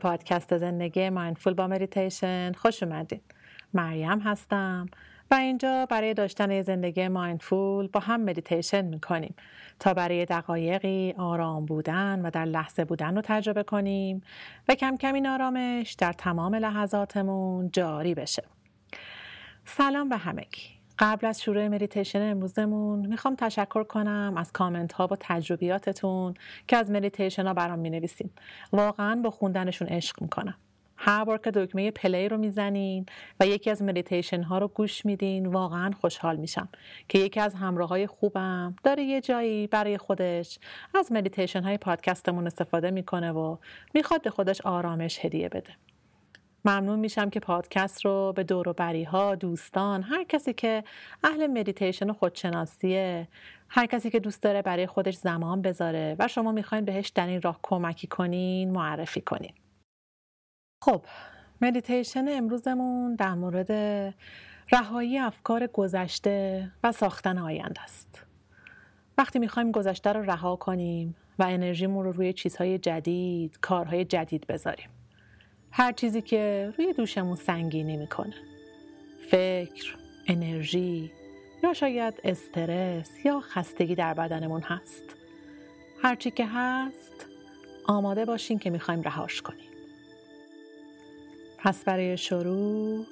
پادکست زندگی mindful با مدیتیشن خوش اومدین. مریم هستم و اینجا برای داشتن زندگی mindful با هم مدیتیشن می‌کنیم تا برای دقایقی آرام بودن و در لحظه بودن رو تجربه کنیم و کم کم این آرامش در تمام لحظاتمون جاری بشه. سلام به همگی. قبل از شروع مدیتیشن امروزمون می‌خوام تشکر کنم از کامنت ها و تجربیاتتون که از مدیتیشن ها برام می‌نویسین واقعا با خوندنشون عشق می‌کنم. هر بار که دکمه play رو می‌زنین و یکی از مدیتیشن ها رو گوش میدین واقعا خوشحال میشم که یکی از همراه های خوبم داره یه جایی برای خودش از مدیتیشن های پادکستمون استفاده می‌کنه و می‌خواد به خودش آرامش هدیه بده. ممنون میشم که پادکست رو به دور ها دوستان هر کسی که اهل مدیتیشن و خودشناسیه هر کسی که دوست داره برای خودش زمان بذاره و شما می‌خواین بهش در این راه کمکی کنین معرفی کنین. خب مدیتیشن امروزمون در مورد رهایی افکار گذشته و ساختن آینده است. وقتی می‌خوایم گذشته رو رها کنیم و انرژیمون رو روی چیزهای جدید کارهای جدید بذاریم. هر چیزی که روی دوشمون سنگینی می‌کنه. فکر، انرژی یا شاید استرس یا خستگی در بدنمون هست. هرچی که هست آماده باشین که می‌خوایم رهاش کنیم. پس برای شروع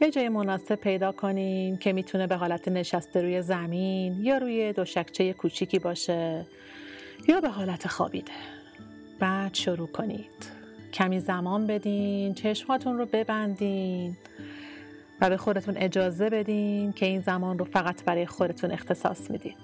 یه جای مناسب پیدا کنین که می‌تونه به حالت نشسته روی زمین یا روی دوشکچه کوچیکی باشه یا به حالت خوابیده. بعد شروع کنید. کمی زمان بدین چشماتون رو ببندین. و به خودتون اجازه بدین که این زمان رو فقط برای خودتون اختصاص میدین.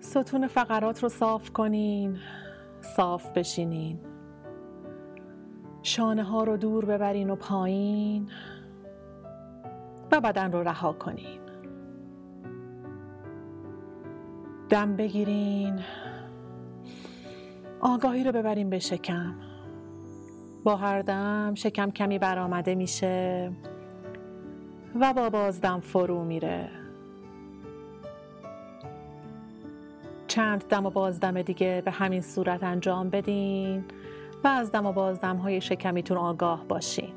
ستون فقرات رو صاف کنین صاف بشینین. شانه ها رو دور ببرین و پایین و بدن رو رها کنین. دم بگیرین. آگاهی رو ببرین به شکم. با هر دم شکم کمی برآمده میشه و با بازدم فرو میره. چند دم و بازدم دیگه به همین صورت انجام بدین. و از دم و بازدم های شکمیتون آگاه باشین.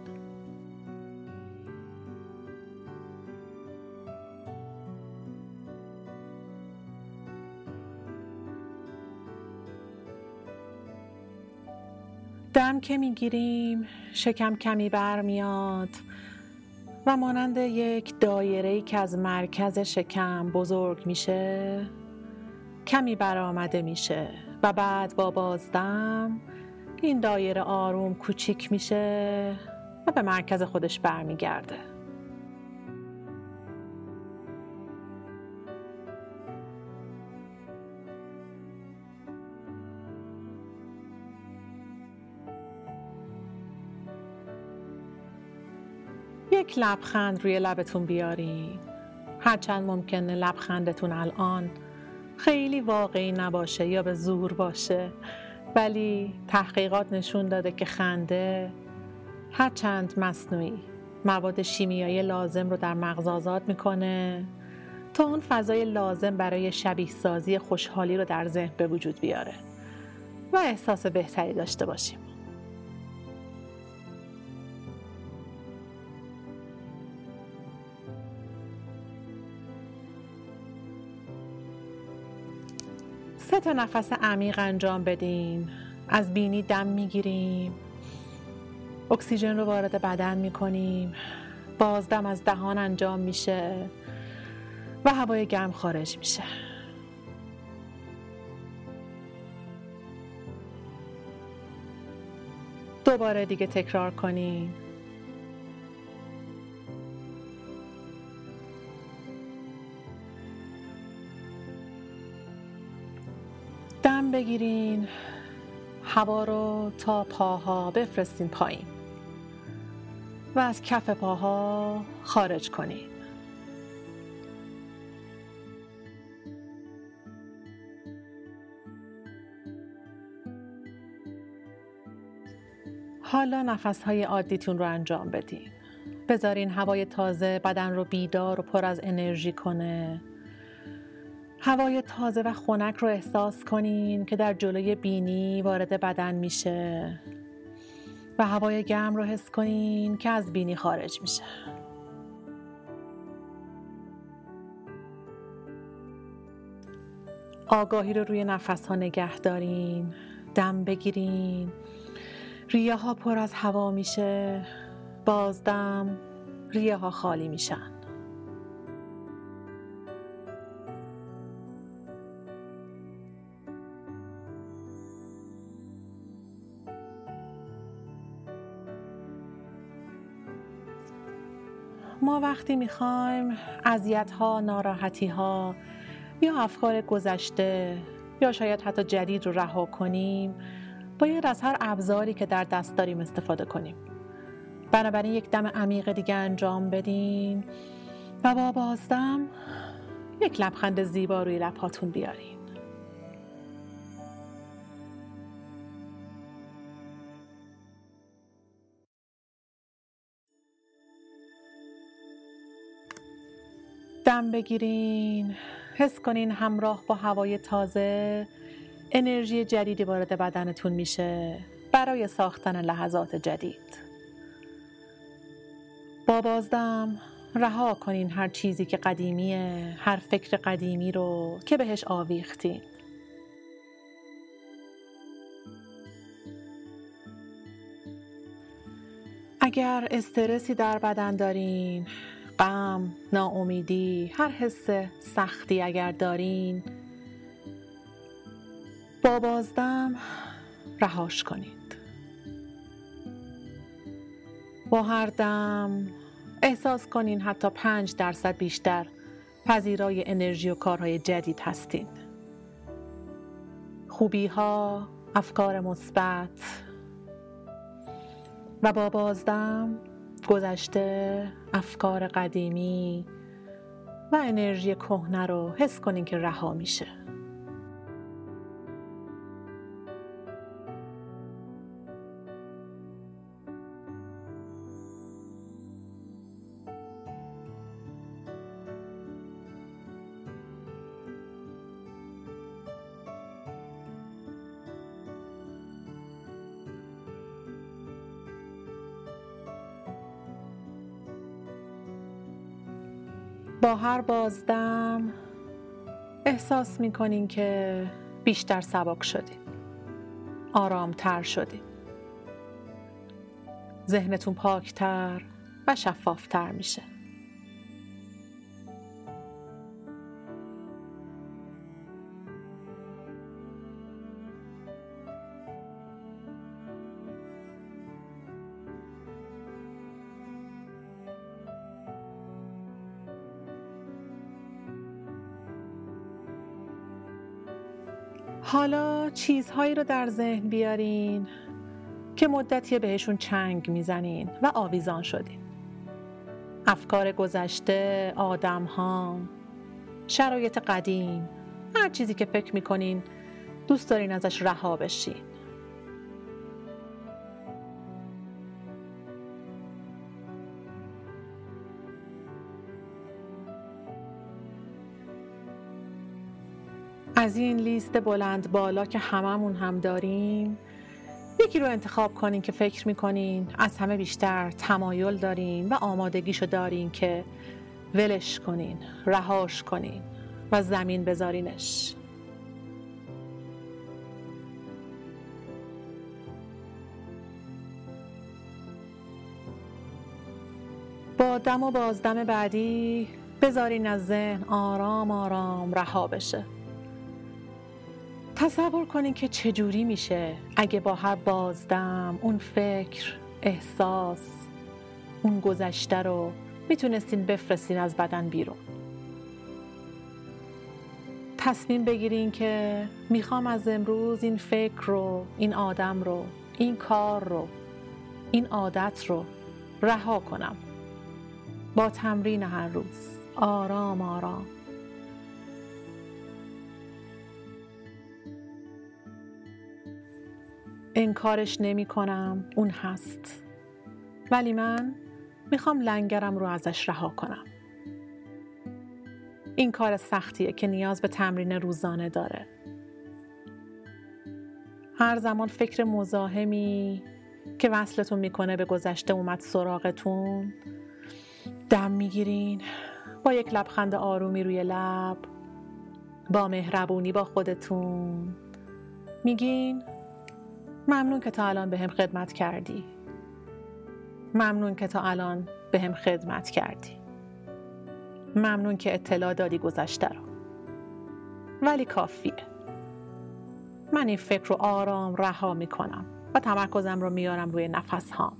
دم که می‌گیریم شکم کمی برمیاد و مانند یک دایره که از مرکز شکم بزرگ میشه کمی برآمده میشه و بعد با بازدم این دایره آروم کوچیک میشه و به مرکز خودش برمیگرده. یک لبخند روی لبتون بیارین. هرچند ممکنه لبخندتون الان خیلی واقعی نباشه یا به زور باشه. ولی تحقیقات نشون داده که خنده هرچند مصنوعی مواد شیمیایی لازم رو در مغز آزاد می‌کنه تا اون فضای لازم برای شبیه سازی خوشحالی رو در ذهن به وجود بیاره و احساس بهتری داشته باشیم. سه تا نفس عمیق انجام بدین. از بینی دم می‌گیریم. اکسیژن رو وارد بدن می‌کنیم. بازدم از دهان انجام میشه و هوای گرم خارج میشه. دوباره دیگه تکرار کنیم بگیرین. هوا رو تا پاها بفرستین پایین. و از کف پاها خارج کنین. حالا نفس های عادیتون رو انجام بدین. بذارین هوای تازه بدن رو بیدار و پر از انرژی کنه. هوای تازه و خنک رو احساس کنین که در جلوی بینی وارد بدن میشه. و هوای گرم رو حس کنین که از بینی خارج میشه. آگاهی رو روی نفس ها نگه دارین دم بگیرین. ریه ها پر از هوا میشه بازدم ریه ها خالی میشن. وقتی می‌خوایم اذیت ها ناراحتی ها یا افکار گذشته یا شاید حتی جدید رو رها کنیم باید از هر ابزاری که در دست داریم استفاده کنیم. بنابراین یک دم عمیق دیگه انجام بدین و با بازدم یک لبخند زیبا روی لبهاتون بیارین. دم بگیرین حس کنین همراه با هوای تازه انرژی جدیدی وارد بدنتون میشه برای ساختن لحظات جدید. با بازدم رها کنین هر چیزی که قدیمیه هر فکر قدیمی رو که بهش آویختین. اگر استرسی در بدن دارین غم، ناامیدی، هر حس سختی اگر دارین با بازدم رهاش کنید. با هر دم احساس کنین حتی پنج درصد بیشتر پذیرای انرژی و کارهای جدید هستین. خوبی ها، افکار مثبت و با بازدم گذشته افکار قدیمی و انرژی کهنه رو حس کنین که رها میشه. با هر بازدم احساس می‌کنین که بیشتر سبک شدین. آرامتر شدین. ذهنتون پاکتر و شفافتر میشه. حالا چیزهایی رو در ذهن بیارین که مدتی بهشون چنگ می‌زنین و آویزان شدین. افکار گذشته، آدم ها، شرایط قدیم هر چیزی که فکر می‌کنین دوست دارین ازش رها بشین. از این لیست بلند بالا که هممون هم داریم یکی رو انتخاب کنین که فکر می‌کنین از همه بیشتر تمایل دارین و آمادگیشو دارین که ولش کنین رهاش کنین و زمین بذارینش. با دم و بازدم بعدی بذارین از ذهن آرام آرام رها بشه. تصور کنین که چجوری میشه اگه با هر بازدم اون فکر احساس اون گذشته رو می‌تونستین بفرستین از بدن بیرون. تصمیم بگیرین که می‌خوام از امروز این فکر رو این آدم رو این کار رو این عادت رو رها کنم. با تمرین هر روز. آرام آرام. انکارش نمی کنم اون هست. ولی من می‌خوام لنگرم رو ازش رها کنم. این کار سختیه که نیاز به تمرین روزانه داره. هر زمان فکر مزاحمی که وصلتون می‌کنه به گذشته اومد سراغتون دم می‌گیرین با یک لبخند آرومی روی لب با مهربونی با خودتون. میگین ممنون که تا الان به هم خدمت کردی. ممنون که تا الان به هم خدمت کردی. ممنون که اطلاع دادی گذشته رو ولی کافیه. من این فکر رو آرام رها می‌کنم و تمرکزم رو میارم روی نفس هام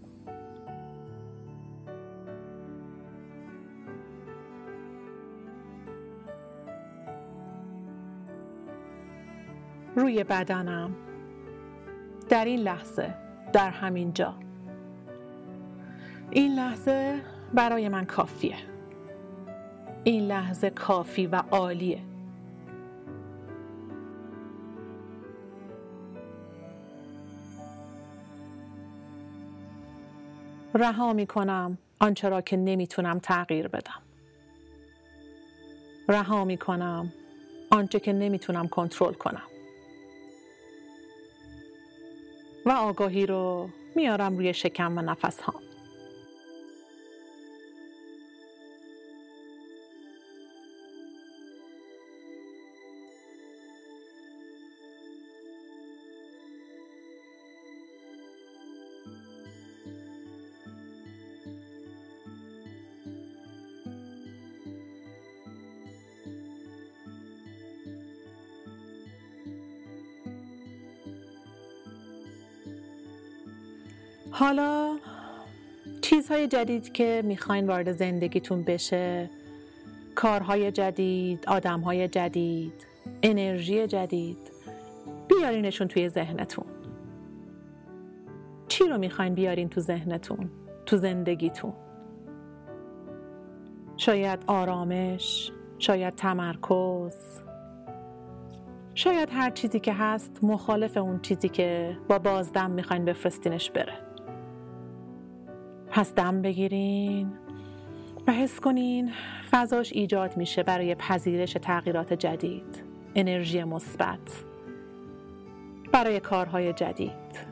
روی بدنم در این لحظه در همین جا. این لحظه برای من کافیه. این لحظه کافی و عالیه. رها می کنم آنچه را که نمی‌تونم تغییر بدم. رها می کنم آنچه که نمی‌تونم کنترل کنم. و آگاهی رو میارم روی شکم و نفس ها. حالا چیزهای جدید که می‌خواین وارد زندگیتون بشه کارهای جدید، آدمهای جدید، انرژی جدید بیارینشون توی ذهنتون. چی رو می‌خواین بیارین تو ذهنتون تو زندگیتون؟ شاید آرامش شاید تمرکز. شاید هر چیزی که هست مخالف اون چیزی که با بازدم می‌خواین بفرستینش بره. پس دم بگیرین. و حس کنین فضاش ایجاد میشه برای پذیرش تغییرات جدید. انرژی مثبت. برای کارهای جدید.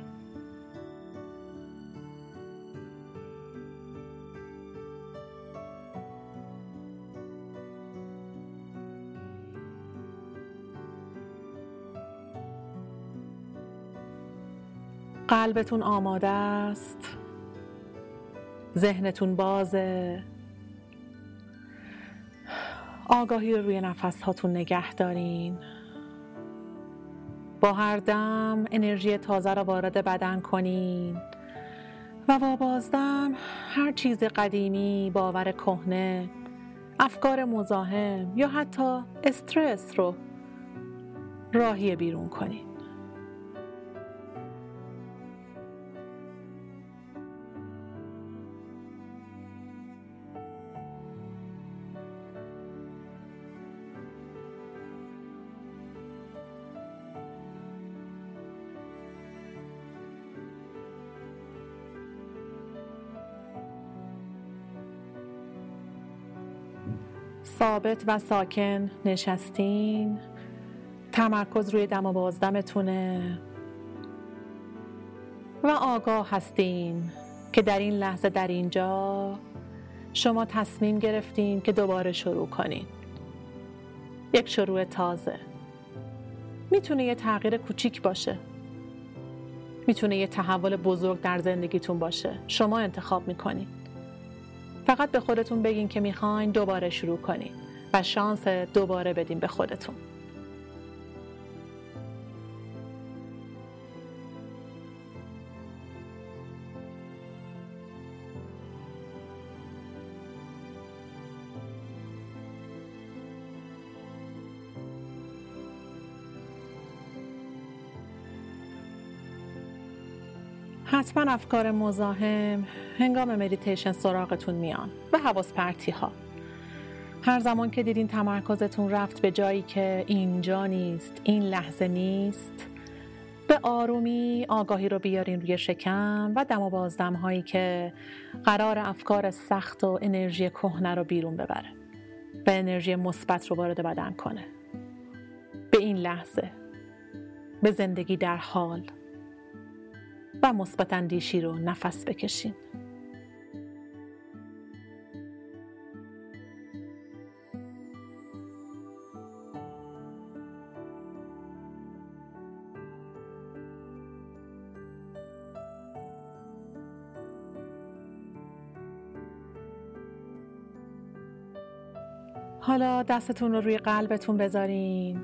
قلبتون آماده است. ذهنتون بازه. آگاهی رو روی نفس هاتون نگه دارین. با هر دم انرژی تازه رو وارد بدن کنین. و با بازدم هر چیز قدیمی باور کهنه افکار مزاحم یا حتی استرس رو راهی بیرون کنین. ثابت و ساکن نشستین. تمرکز روی دم و بازدمتونه و آگاه هستین که در این لحظه در اینجا شما تصمیم گرفتین که دوباره شروع کنین. یک شروع تازه. می‌تونه یه تغییر کوچیک باشه. می‌تونه یه تحول بزرگ در زندگیتون باشه. شما انتخاب می‌کنین. فقط به خودتون بگین که می‌خواین دوباره شروع کنین و شانس دوباره بدین به خودتون. حتما افکار مزاحم هنگام مدیتیشن سراغتون میان و حواس پرتی ها هر زمان که دیدین تمرکزتون رفت به جایی که اینجا نیست این لحظه نیست به آرومی آگاهی رو بیارین روی شکم و دم و بازدم هایی که قرار افکار سخت و انرژی کهنه رو بیرون ببره. به انرژی مثبت رو وارد بدن کنه. به این لحظه. به زندگی در حال. و مثبت اندیشی رو نفس بکشین. حالا دستتون رو روی قلبتون بذارین.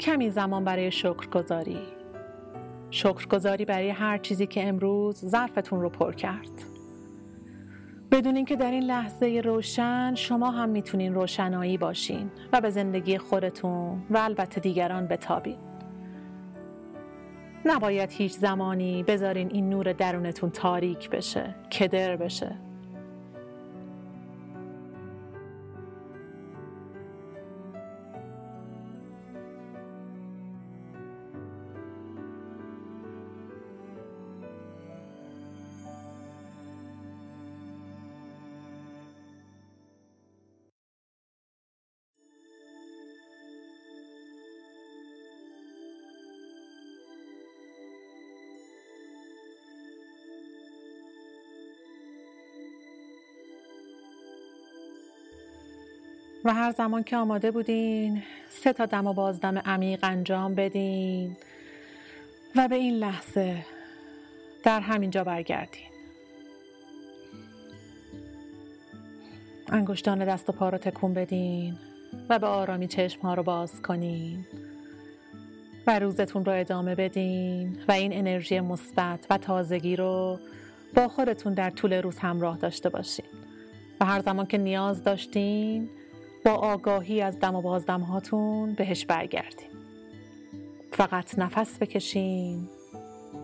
کمی زمان برای شکرگزاری. شکرگزاری برای هر چیزی که امروز ظرفتون رو پر کرد. بدونین که در این لحظه روشن شما هم می‌تونین روشنایی باشین و به زندگی خودتون و البته دیگران بتابین. نباید هیچ زمانی بذارین این نور درونتون تاریک بشه کدر بشه. و هر زمان که آماده بودین سه تا دم و بازدم عمیق انجام بدین و به این لحظه در همینجا برگردین. انگشتان دست و پا رو تکون بدین و به آرامی چشم ها رو باز کنین و روزتون رو ادامه بدین و این انرژی مثبت و تازگی رو با خودتون در طول روز همراه داشته باشین. و هر زمان که نیاز داشتین با آگاهی از دم و بازدم هاتون بهش برگردین فقط نفس بکشین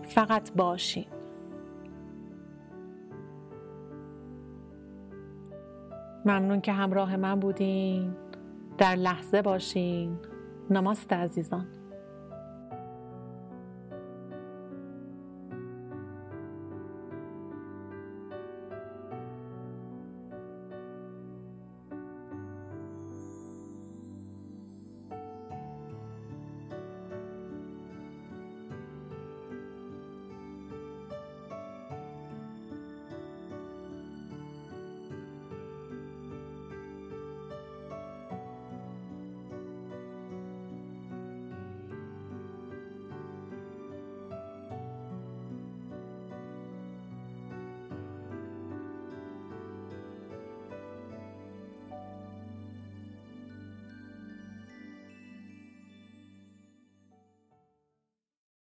فقط باشین. ممنون که همراه من بودین. در لحظه باشین. نماست عزیزان.